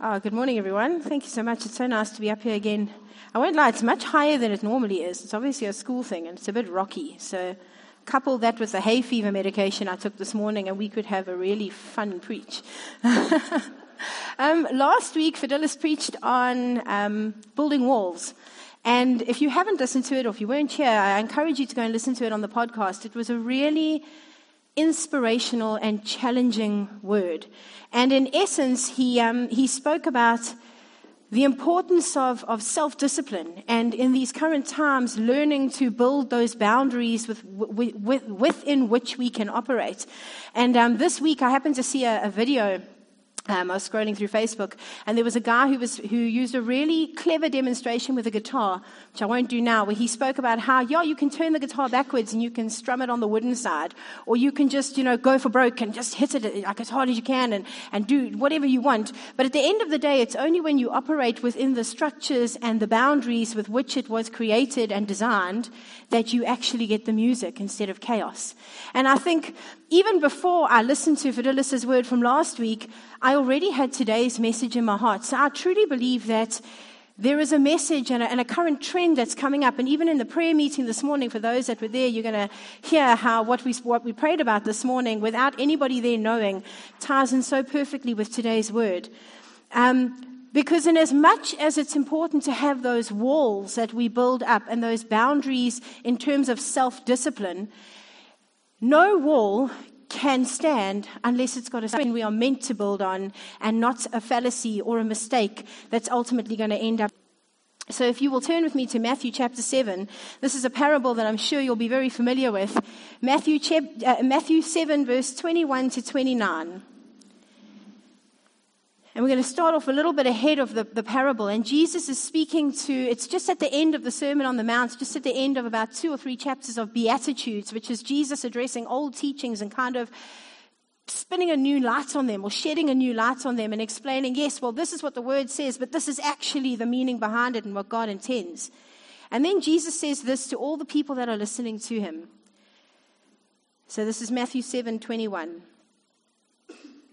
Oh, good morning, everyone. Thank you so much. It's so nice to be up here again. I won't lie, it's much higher than it normally is. It's obviously a school thing and it's a bit rocky. So, couple that with the hay fever medication I took this morning, and we could have a really fun preach. um, last week, Fidelis preached on um, building walls. And if you haven't listened to it or if you weren't here, I encourage you to go and listen to it on the podcast. It was a really inspirational and challenging word. And in essence, he, um, he spoke about the importance of, of self discipline and in these current times, learning to build those boundaries with, with, with, within which we can operate. And um, this week, I happened to see a, a video um, I was scrolling through Facebook, and there was a guy who, was, who used a really clever demonstration with a guitar, which I won't do now, where he spoke about how, yeah, you can turn the guitar backwards and you can strum it on the wooden side, or you can just, you know, go for broke and just hit it like as hard as you can and, and do whatever you want. But at the end of the day, it's only when you operate within the structures and the boundaries with which it was created and designed that you actually get the music instead of chaos. And I think even before I listened to Fidelis's word from last week, I already had today's message in my heart. So I truly believe that there is a message and a, and a, current trend that's coming up. And even in the prayer meeting this morning, for those that were there, you're going to hear how what we, what we prayed about this morning, without anybody there knowing, ties in so perfectly with today's word. Um, because, in as much as it's important to have those walls that we build up and those boundaries in terms of self discipline, no wall can stand unless it's got a something we are meant to build on and not a fallacy or a mistake that's ultimately going to end up. So, if you will turn with me to Matthew chapter 7, this is a parable that I'm sure you'll be very familiar with. Matthew, chap, uh, Matthew 7, verse 21 to 29. And we're going to start off a little bit ahead of the, the parable. And Jesus is speaking to, it's just at the end of the Sermon on the Mount, just at the end of about two or three chapters of Beatitudes, which is Jesus addressing old teachings and kind of spinning a new light on them or shedding a new light on them and explaining, yes, well, this is what the word says, but this is actually the meaning behind it and what God intends. And then Jesus says this to all the people that are listening to him. So this is Matthew 7 21.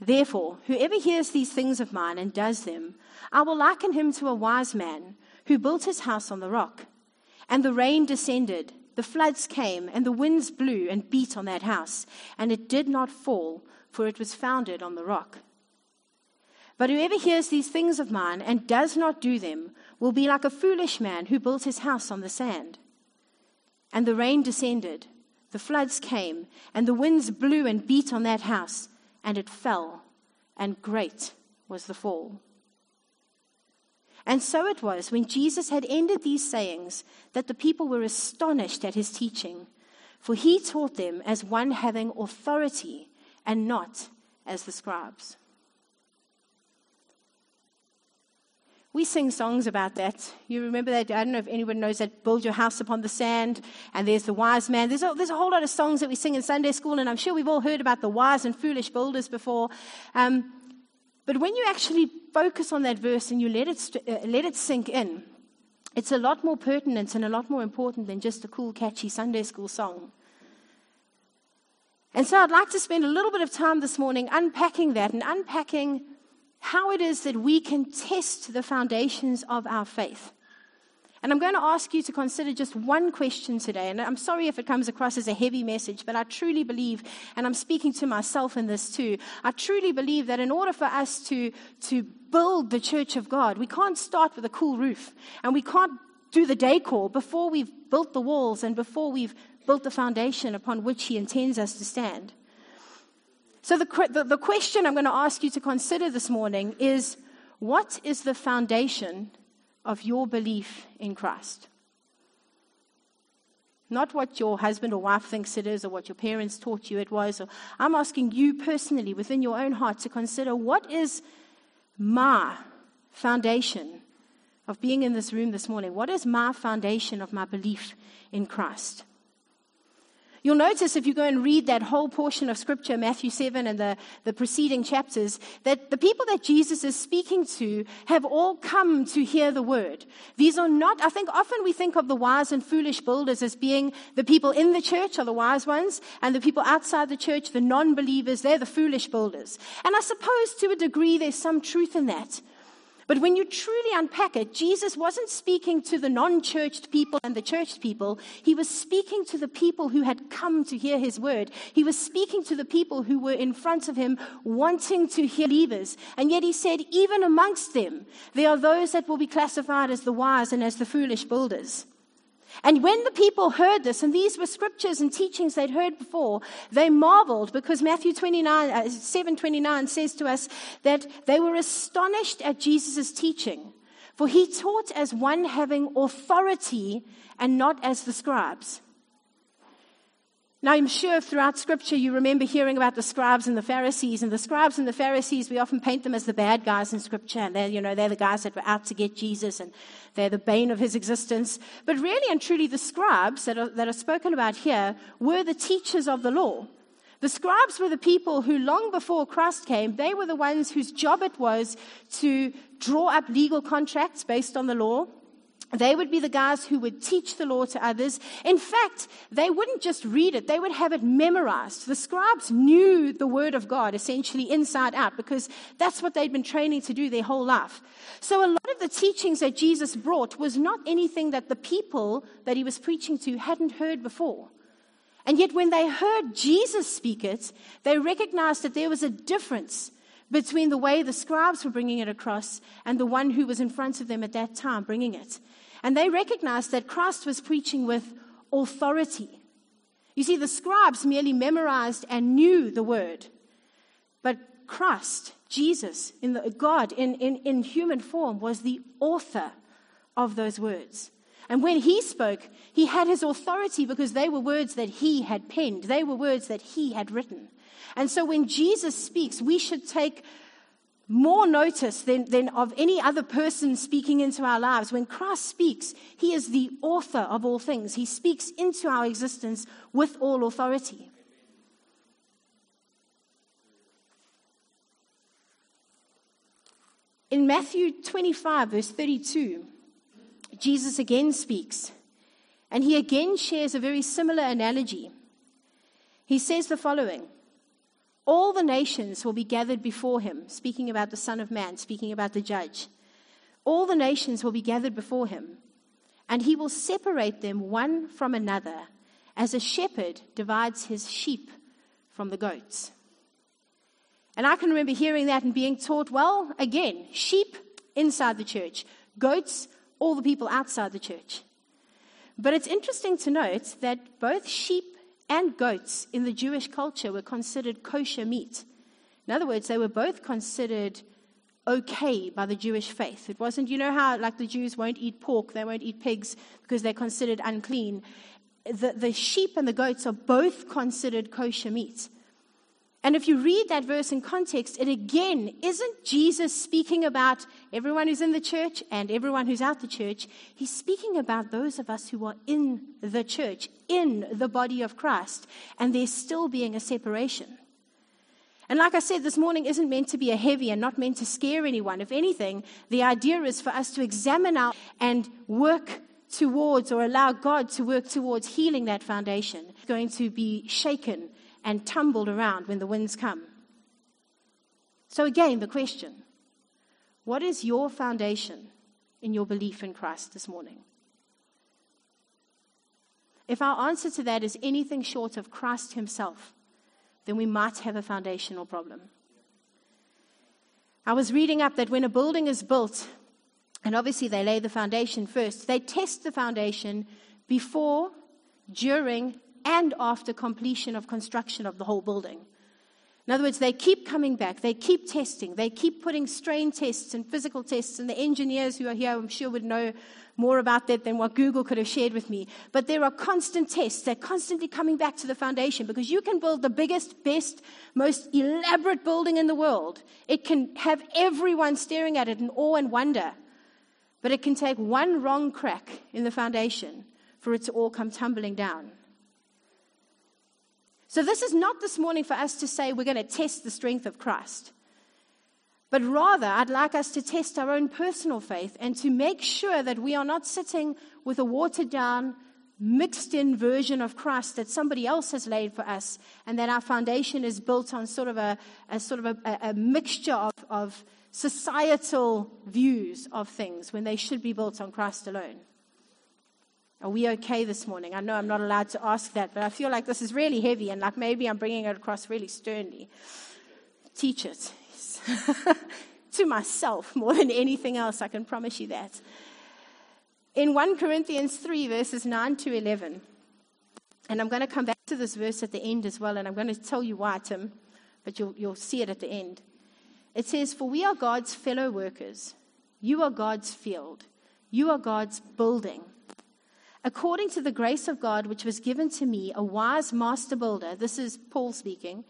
Therefore, whoever hears these things of mine and does them, I will liken him to a wise man who built his house on the rock. And the rain descended, the floods came, and the winds blew and beat on that house, and it did not fall, for it was founded on the rock. But whoever hears these things of mine and does not do them will be like a foolish man who built his house on the sand. And the rain descended, the floods came, and the winds blew and beat on that house and it fell, and great was the fall. And so it was when Jesus had ended these sayings that the people were astonished at his teaching, for he taught them as one having authority and not as the scribes. We sing songs about that. You remember that? I don't know if anyone knows that. Build your house upon the sand, and there's the wise man. There's a, there's a whole lot of songs that we sing in Sunday school, and I'm sure we've all heard about the wise and foolish builders before. Um, but when you actually focus on that verse and you let it, uh, let it sink in, it's a lot more pertinent and a lot more important than just a cool, catchy Sunday school song. And so I'd like to spend a little bit of time this morning unpacking that and unpacking how it is that we can test the foundations of our faith. And I'm going to ask you to consider just one question today. And I'm sorry if it comes across as a heavy message, but I truly believe, and I'm speaking to myself in this too, I truly believe that in order for us to, to build the church of God, we can't start with a cool roof. And we can't do the decor before we've built the walls and before we've built the foundation upon which He intends us to stand. So, the, the, the question I'm going to ask you to consider this morning is what is the foundation of your belief in Christ? Not what your husband or wife thinks it is or what your parents taught you it was. Or I'm asking you personally within your own heart to consider what is my foundation of being in this room this morning? What is my foundation of my belief in Christ? You'll notice if you go and read that whole portion of scripture, Matthew 7 and the, the preceding chapters, that the people that Jesus is speaking to have all come to hear the word. These are not, I think often we think of the wise and foolish builders as being the people in the church are the wise ones, and the people outside the church, the non believers, they're the foolish builders. And I suppose to a degree there's some truth in that. But when you truly unpack it, Jesus wasn't speaking to the non churched people and the churched people. He was speaking to the people who had come to hear his word. He was speaking to the people who were in front of him wanting to hear believers. And yet he said, even amongst them, there are those that will be classified as the wise and as the foolish builders. And when the people heard this, and these were scriptures and teachings they'd heard before, they marveled because Matthew 29, uh, 7 29 says to us that they were astonished at Jesus' teaching, for he taught as one having authority and not as the scribes. Now, I'm sure throughout Scripture you remember hearing about the scribes and the Pharisees. And the scribes and the Pharisees, we often paint them as the bad guys in Scripture. And they're, you know, they're the guys that were out to get Jesus and they're the bane of his existence. But really and truly, the scribes that are, that are spoken about here were the teachers of the law. The scribes were the people who, long before Christ came, they were the ones whose job it was to draw up legal contracts based on the law they would be the guys who would teach the law to others. In fact, they wouldn't just read it, they would have it memorized. The scribes knew the word of God essentially inside out because that's what they'd been training to do their whole life. So a lot of the teachings that Jesus brought was not anything that the people that he was preaching to hadn't heard before. And yet, when they heard Jesus speak it, they recognized that there was a difference between the way the scribes were bringing it across and the one who was in front of them at that time bringing it. And they recognized that Christ was preaching with authority. You see, the scribes merely memorized and knew the word. But Christ, Jesus, in the, God in, in, in human form, was the author of those words. And when he spoke, he had his authority because they were words that he had penned, they were words that he had written. And so when Jesus speaks, we should take more notice than, than of any other person speaking into our lives. When Christ speaks, he is the author of all things. He speaks into our existence with all authority. In Matthew 25, verse 32, Jesus again speaks, and he again shares a very similar analogy. He says the following all the nations will be gathered before him, speaking about the Son of Man, speaking about the judge. All the nations will be gathered before him, and he will separate them one from another, as a shepherd divides his sheep from the goats. And I can remember hearing that and being taught, well, again, sheep inside the church, goats, all the people outside the church. But it's interesting to note that both sheep and goats in the Jewish culture were considered kosher meat. In other words, they were both considered okay by the Jewish faith. It wasn't, you know how, like the Jews won't eat pork, they won't eat pigs because they're considered unclean. The, the sheep and the goats are both considered kosher meat. And if you read that verse in context, it again isn't Jesus speaking about everyone who's in the church and everyone who's out the church. He's speaking about those of us who are in the church, in the body of Christ, and there's still being a separation. And like I said, this morning isn't meant to be a heavy and not meant to scare anyone. If anything, the idea is for us to examine our and work towards or allow God to work towards healing that foundation. It's going to be shaken and tumbled around when the winds come. So, again, the question what is your foundation in your belief in Christ this morning? If our answer to that is anything short of Christ Himself, then we might have a foundational problem. I was reading up that when a building is built, and obviously they lay the foundation first, they test the foundation before, during, and after completion of construction of the whole building. In other words, they keep coming back, they keep testing, they keep putting strain tests and physical tests, and the engineers who are here, I'm sure, would know more about that than what Google could have shared with me. But there are constant tests, they're constantly coming back to the foundation because you can build the biggest, best, most elaborate building in the world. It can have everyone staring at it in awe and wonder. But it can take one wrong crack in the foundation for it to all come tumbling down. So, this is not this morning for us to say we're going to test the strength of Christ. But rather, I'd like us to test our own personal faith and to make sure that we are not sitting with a watered down, mixed in version of Christ that somebody else has laid for us, and that our foundation is built on sort of a, a sort of a, a mixture of, of societal views of things when they should be built on Christ alone. Are we okay this morning? I know I'm not allowed to ask that, but I feel like this is really heavy and like maybe I'm bringing it across really sternly. Teach it. to myself more than anything else, I can promise you that. In 1 Corinthians 3, verses 9 to 11, and I'm going to come back to this verse at the end as well, and I'm going to tell you why, Tim, but you'll, you'll see it at the end. It says, For we are God's fellow workers. You are God's field. You are God's building. According to the grace of God which was given to me, a wise master builder, this is Paul speaking.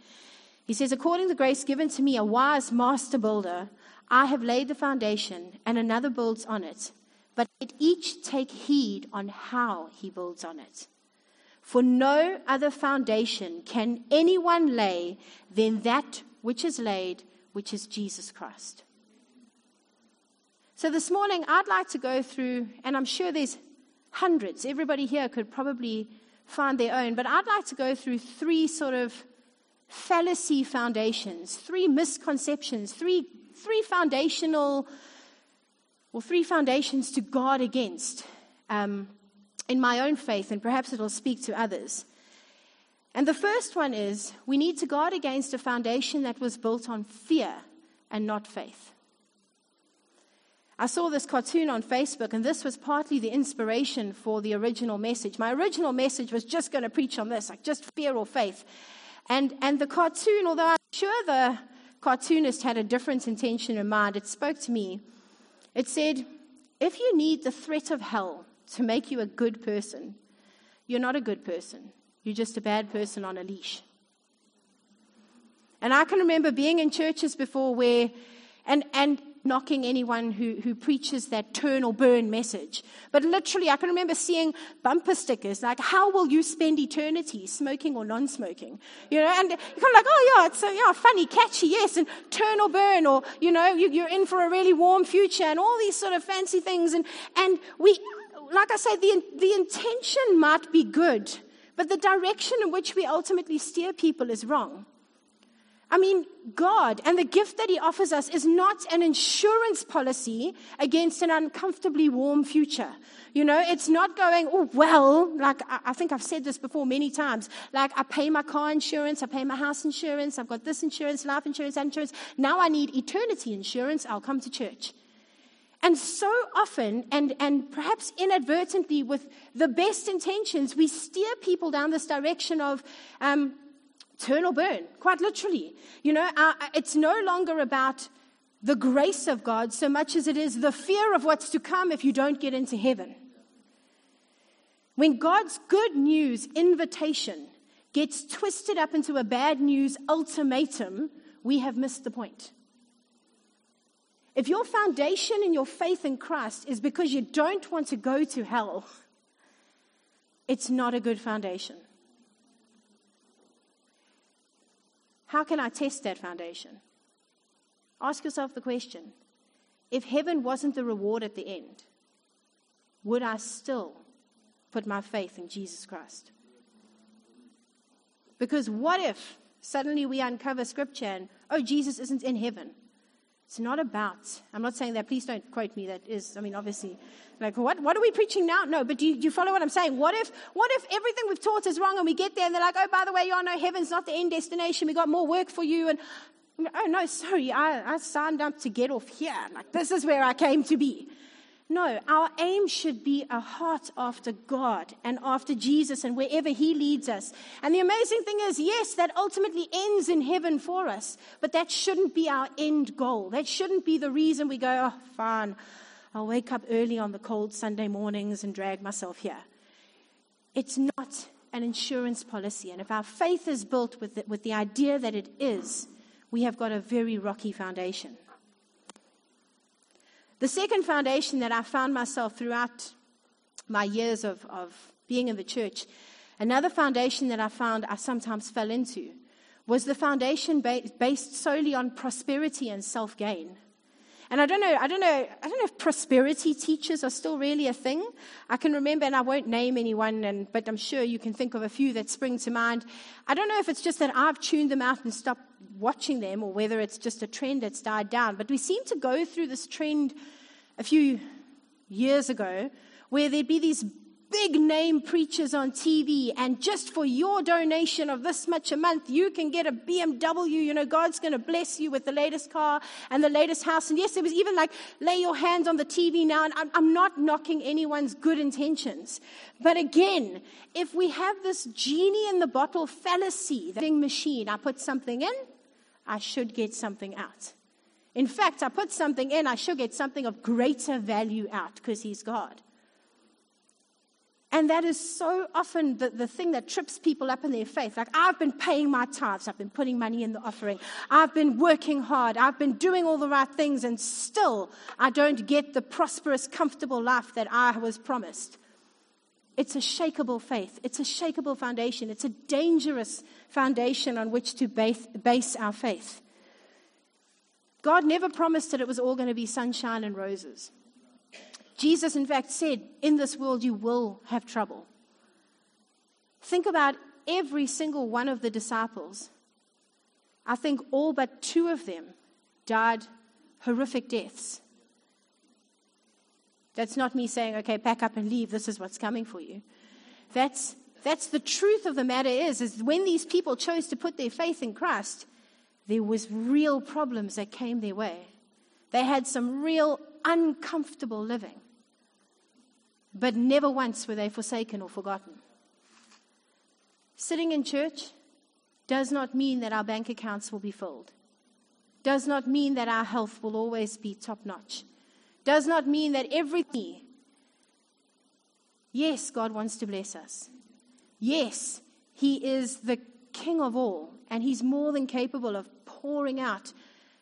He says, According to the grace given to me, a wise master builder, I have laid the foundation, and another builds on it. But let each take heed on how he builds on it. For no other foundation can anyone lay than that which is laid, which is Jesus Christ. So this morning, I'd like to go through, and I'm sure there's hundreds. Everybody here could probably find their own, but I'd like to go through three sort of fallacy foundations, three misconceptions, three, three foundational, or three foundations to guard against um, in my own faith, and perhaps it'll speak to others. And the first one is we need to guard against a foundation that was built on fear and not faith. I saw this cartoon on Facebook, and this was partly the inspiration for the original message. My original message was just going to preach on this, like just fear or faith. And, and the cartoon, although I'm sure the cartoonist had a different intention in mind, it spoke to me. It said, If you need the threat of hell to make you a good person, you're not a good person. You're just a bad person on a leash. And I can remember being in churches before where, and, and knocking anyone who, who preaches that turn or burn message. But literally, I can remember seeing bumper stickers like, How will you spend eternity, smoking or non smoking? You know, and you're kind of like, Oh, yeah, it's a, yeah, funny, catchy, yes, and turn or burn, or, you know, you, you're in for a really warm future, and all these sort of fancy things. And, and we, like I say, the, the intention might be good, but the direction in which we ultimately steer people is wrong. I mean, God and the gift that He offers us is not an insurance policy against an uncomfortably warm future. You know, it's not going, oh, well, like I think I've said this before many times. Like, I pay my car insurance, I pay my house insurance, I've got this insurance, life insurance, insurance. Now I need eternity insurance, I'll come to church. And so often, and, and perhaps inadvertently, with the best intentions, we steer people down this direction of, um, turn or burn, quite literally. You know, uh, it's no longer about the grace of God so much as it is the fear of what's to come if you don't get into heaven. When God's good news invitation gets twisted up into a bad news ultimatum, we have missed the point. If your foundation in your faith in Christ is because you don't want to go to hell, it's not a good foundation. How can I test that foundation? Ask yourself the question if heaven wasn't the reward at the end, would I still put my faith in Jesus Christ? Because what if suddenly we uncover scripture and, oh, Jesus isn't in heaven? It's not about, I'm not saying that, please don't quote me, that is, I mean, obviously, like, what, what are we preaching now? No, but do you, do you follow what I'm saying? What if, what if everything we've taught is wrong and we get there and they're like, oh, by the way, you all know heaven's not the end destination, we got more work for you, and, oh, no, sorry, I, I signed up to get off here. Like, this is where I came to be. No, our aim should be a heart after God and after Jesus and wherever He leads us. And the amazing thing is, yes, that ultimately ends in heaven for us, but that shouldn't be our end goal. That shouldn't be the reason we go, oh, fine, I'll wake up early on the cold Sunday mornings and drag myself here. It's not an insurance policy. And if our faith is built with the, with the idea that it is, we have got a very rocky foundation. The second foundation that I found myself throughout my years of, of being in the church, another foundation that I found I sometimes fell into was the foundation ba- based solely on prosperity and self gain. And I don't know, I don't know, I don't know if prosperity teachers are still really a thing. I can remember, and I won't name anyone, and, but I'm sure you can think of a few that spring to mind. I don't know if it's just that I've tuned them out and stopped watching them, or whether it's just a trend that's died down. But we seem to go through this trend a few years ago where there'd be these big name preachers on TV, and just for your donation of this much a month, you can get a BMW. You know, God's going to bless you with the latest car and the latest house. And yes, it was even like lay your hands on the TV now. And I'm, I'm not knocking anyone's good intentions. But again, if we have this genie in the bottle fallacy, the machine, I put something in, I should get something out. In fact, I put something in, I should get something of greater value out because He's God. And that is so often the, the thing that trips people up in their faith. Like, I've been paying my tithes, I've been putting money in the offering, I've been working hard, I've been doing all the right things, and still I don't get the prosperous, comfortable life that I was promised. It's a shakable faith, it's a shakable foundation, it's a dangerous foundation on which to base, base our faith. God never promised that it was all going to be sunshine and roses. Jesus, in fact, said, In this world you will have trouble. Think about every single one of the disciples. I think all but two of them died horrific deaths. That's not me saying, okay, pack up and leave, this is what's coming for you. That's, that's the truth of the matter is, is when these people chose to put their faith in Christ, there was real problems that came their way. They had some real uncomfortable living. But never once were they forsaken or forgotten. Sitting in church does not mean that our bank accounts will be filled. Does not mean that our health will always be top notch. Does not mean that everything. Yes, God wants to bless us. Yes, He is the King of all, and He's more than capable of pouring out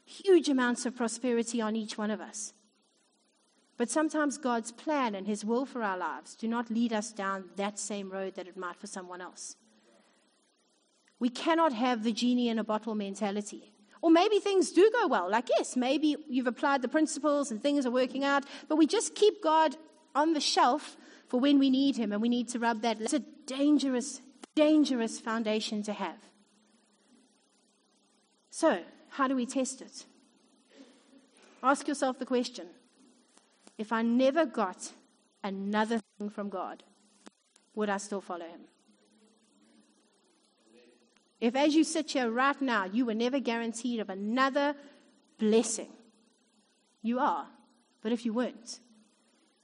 huge amounts of prosperity on each one of us. But sometimes God's plan and His will for our lives do not lead us down that same road that it might for someone else. We cannot have the genie in a bottle mentality. Or maybe things do go well. Like, yes, maybe you've applied the principles and things are working out, but we just keep God on the shelf for when we need Him and we need to rub that. It's a dangerous, dangerous foundation to have. So, how do we test it? Ask yourself the question if I never got another thing from God, would I still follow him? If, as you sit here right now, you were never guaranteed of another blessing, you are. But if you weren't,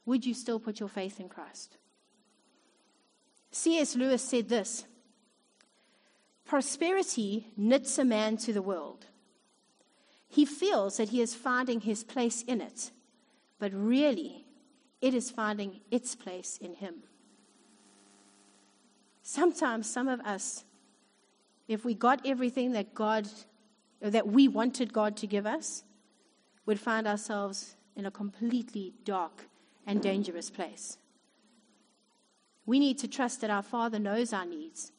would you still put your faith in Christ? C.S. Lewis said this Prosperity knits a man to the world. He feels that he is finding his place in it but really, it is finding its place in Him. Sometimes, some of us, if we got everything that God, that we wanted God to give us, would find ourselves in a completely dark and dangerous place. We need to trust that our Father knows our needs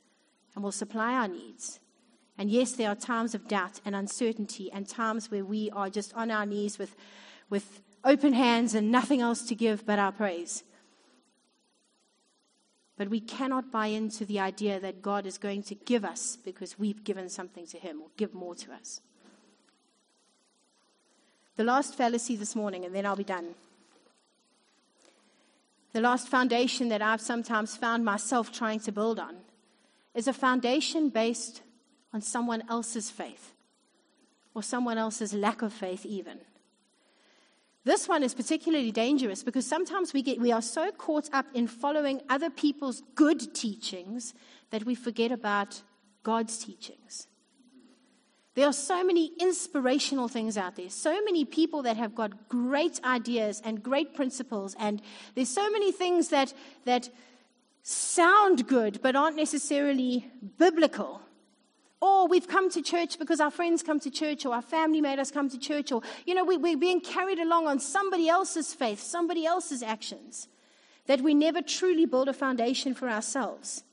and will supply our needs. And yes, there are times of doubt and uncertainty and times where we are just on our knees with, with open hands and nothing else to give but our praise. But we cannot buy into the idea that God is going to give us because we've given something to Him or give more to us. The last fallacy this morning, and then I'll be done. The last foundation that I've sometimes found myself trying to build on is a foundation based on someone else's faith or someone else's lack of faith, even. This one is particularly dangerous because sometimes we, get, we are so caught up in following other people's good teachings that we forget about God's teachings. There are so many inspirational things out there, so many people that have got great ideas and great principles, and there's so many things that, that sound good but aren't necessarily biblical. Or we've come to church because our friends come to church, or our family made us come to church, or, you know, we, we're being carried along on somebody else's faith, somebody else's actions, that we never truly build a foundation for ourselves.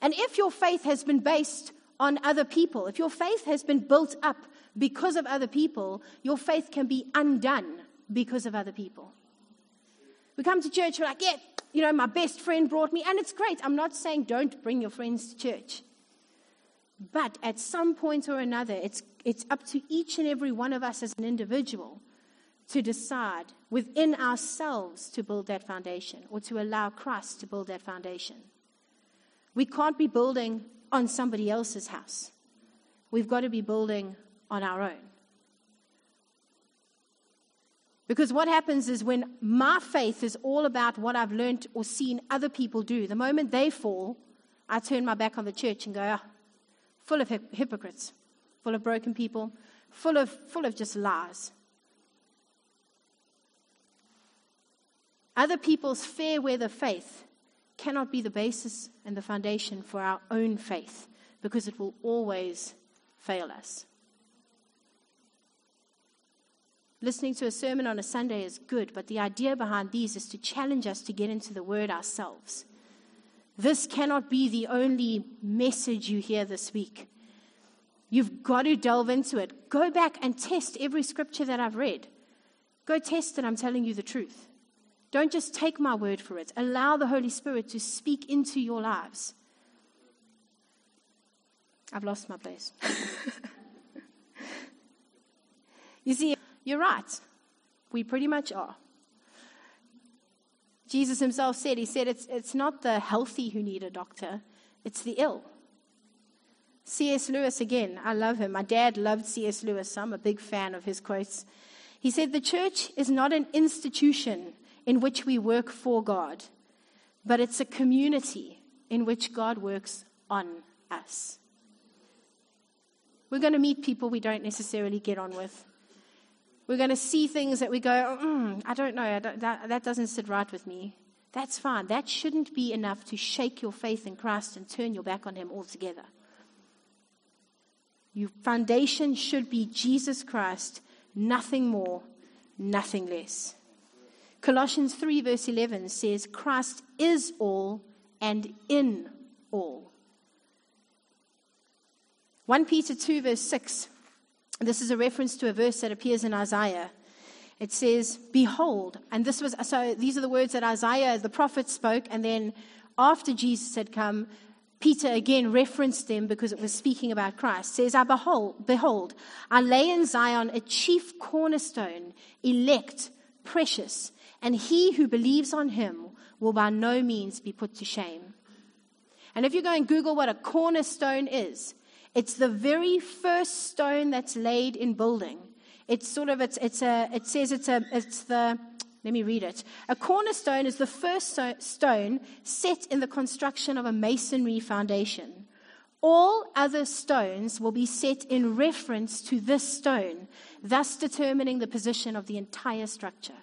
And if your faith has been based on other people, if your faith has been built up because of other people, your faith can be undone because of other people. We come to church, we're like, yeah, you know, my best friend brought me, and it's great. I'm not saying don't bring your friends to church. But at some point or another, it's, it's up to each and every one of us as an individual to decide within ourselves to build that foundation or to allow Christ to build that foundation. We can't be building on somebody else's house. We've got to be building on our own. Because what happens is when my faith is all about what I've learned or seen other people do, the moment they fall, I turn my back on the church and go, oh, full of hip- hypocrites, full of broken people, full of, full of just lies. Other people's fair weather faith cannot be the basis and the foundation for our own faith because it will always fail us. Listening to a sermon on a Sunday is good, but the idea behind these is to challenge us to get into the Word ourselves. This cannot be the only message you hear this week. You've got to delve into it. Go back and test every scripture that I've read. Go test it, I'm telling you the truth. Don't just take my word for it. Allow the Holy Spirit to speak into your lives. I've lost my place. you see, you're right. We pretty much are. Jesus himself said, He said, it's, it's not the healthy who need a doctor, it's the ill. C.S. Lewis, again, I love him. My dad loved C.S. Lewis, so I'm a big fan of his quotes. He said, The church is not an institution in which we work for God, but it's a community in which God works on us. We're going to meet people we don't necessarily get on with. We're going to see things that we go, mm, I don't know, I don't, that, that doesn't sit right with me. That's fine. That shouldn't be enough to shake your faith in Christ and turn your back on Him altogether. Your foundation should be Jesus Christ, nothing more, nothing less. Colossians 3, verse 11 says, Christ is all and in all. 1 Peter 2, verse 6. This is a reference to a verse that appears in Isaiah. It says, Behold, and this was, so these are the words that Isaiah, the prophet, spoke, and then after Jesus had come, Peter again referenced them because it was speaking about Christ. Says, I behold, behold, I lay in Zion a chief cornerstone, elect, precious and he who believes on him will by no means be put to shame. And if you go and Google what a cornerstone is, it's the very first stone that's laid in building. It's sort of it's it's a it says it's a it's the let me read it. A cornerstone is the first stone set in the construction of a masonry foundation. All other stones will be set in reference to this stone, thus determining the position of the entire structure.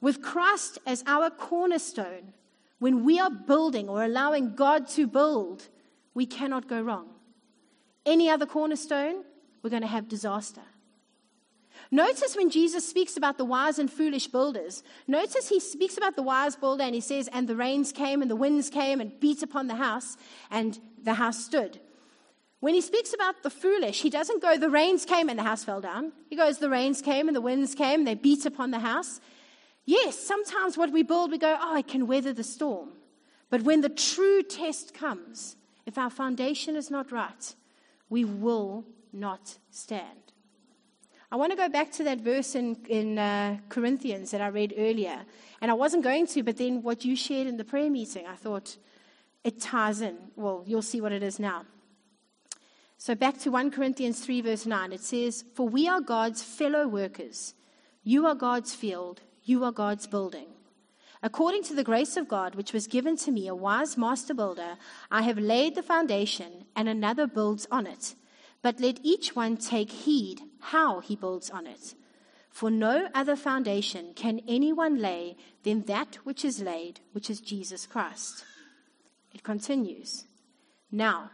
With Christ as our cornerstone, when we are building or allowing God to build, we cannot go wrong. Any other cornerstone, we're going to have disaster. Notice when Jesus speaks about the wise and foolish builders, notice he speaks about the wise builder and he says, And the rains came and the winds came and beat upon the house, and the house stood. When he speaks about the foolish, he doesn't go, The rains came and the house fell down. He goes, The rains came and the winds came, they beat upon the house, Yes, sometimes what we build, we go, oh, I can weather the storm. But when the true test comes, if our foundation is not right, we will not stand. I want to go back to that verse in, in uh, Corinthians that I read earlier. And I wasn't going to, but then what you shared in the prayer meeting, I thought it ties in. Well, you'll see what it is now. So back to 1 Corinthians 3, verse 9, it says, For we are God's fellow workers. You are God's field. You are God's building. According to the grace of God, which was given to me, a wise master builder, I have laid the foundation, and another builds on it. But let each one take heed how he builds on it. For no other foundation can anyone lay than that which is laid, which is Jesus Christ. It continues. Now,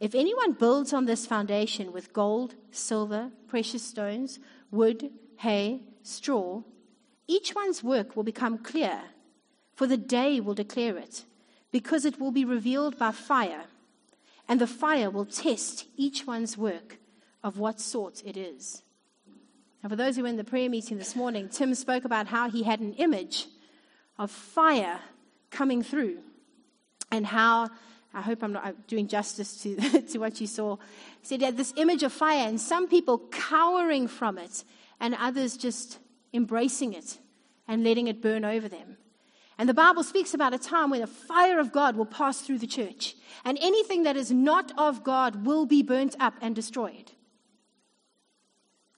If anyone builds on this foundation with gold, silver, precious stones, wood, hay, straw, each one's work will become clear, for the day will declare it, because it will be revealed by fire, and the fire will test each one's work of what sort it is. Now, for those who were in the prayer meeting this morning, Tim spoke about how he had an image of fire coming through and how I hope I'm not doing justice to, to what you saw. He said he had this image of fire, and some people cowering from it, and others just embracing it and letting it burn over them. And the Bible speaks about a time when the fire of God will pass through the church, and anything that is not of God will be burnt up and destroyed.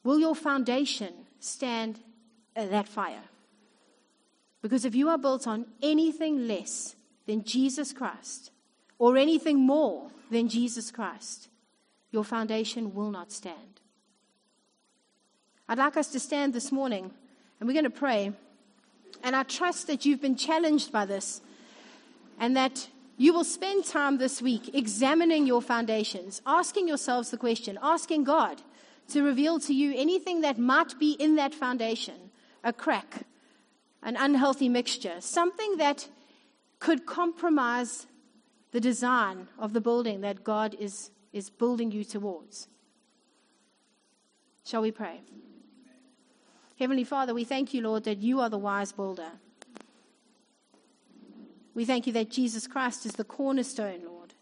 Will your foundation stand uh, that fire? Because if you are built on anything less than Jesus Christ, or anything more than Jesus Christ, your foundation will not stand. I'd like us to stand this morning and we're going to pray. And I trust that you've been challenged by this and that you will spend time this week examining your foundations, asking yourselves the question, asking God to reveal to you anything that might be in that foundation a crack, an unhealthy mixture, something that could compromise the design of the building that God is, is building you towards. Shall we pray? Heavenly Father, we thank you, Lord, that you are the wise builder. We thank you that Jesus Christ is the cornerstone, Lord.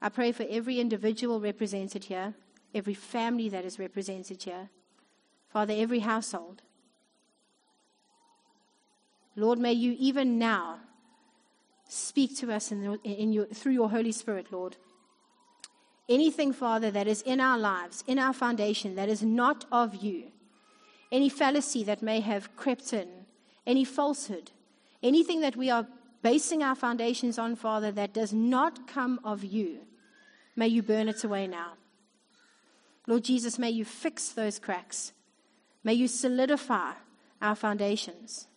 I pray for every individual represented here, every family that is represented here, Father, every household. Lord, may you even now Speak to us in, the, in your, through your Holy Spirit, Lord. Anything, Father, that is in our lives, in our foundation, that is not of you, any fallacy that may have crept in, any falsehood, anything that we are basing our foundations on, Father, that does not come of you, may you burn it away now. Lord Jesus, may you fix those cracks. May you solidify our foundations.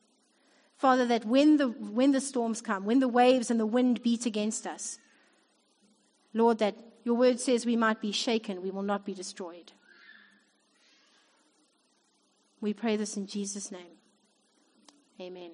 Father, that when the, when the storms come, when the waves and the wind beat against us, Lord, that your word says we might be shaken, we will not be destroyed. We pray this in Jesus' name. Amen.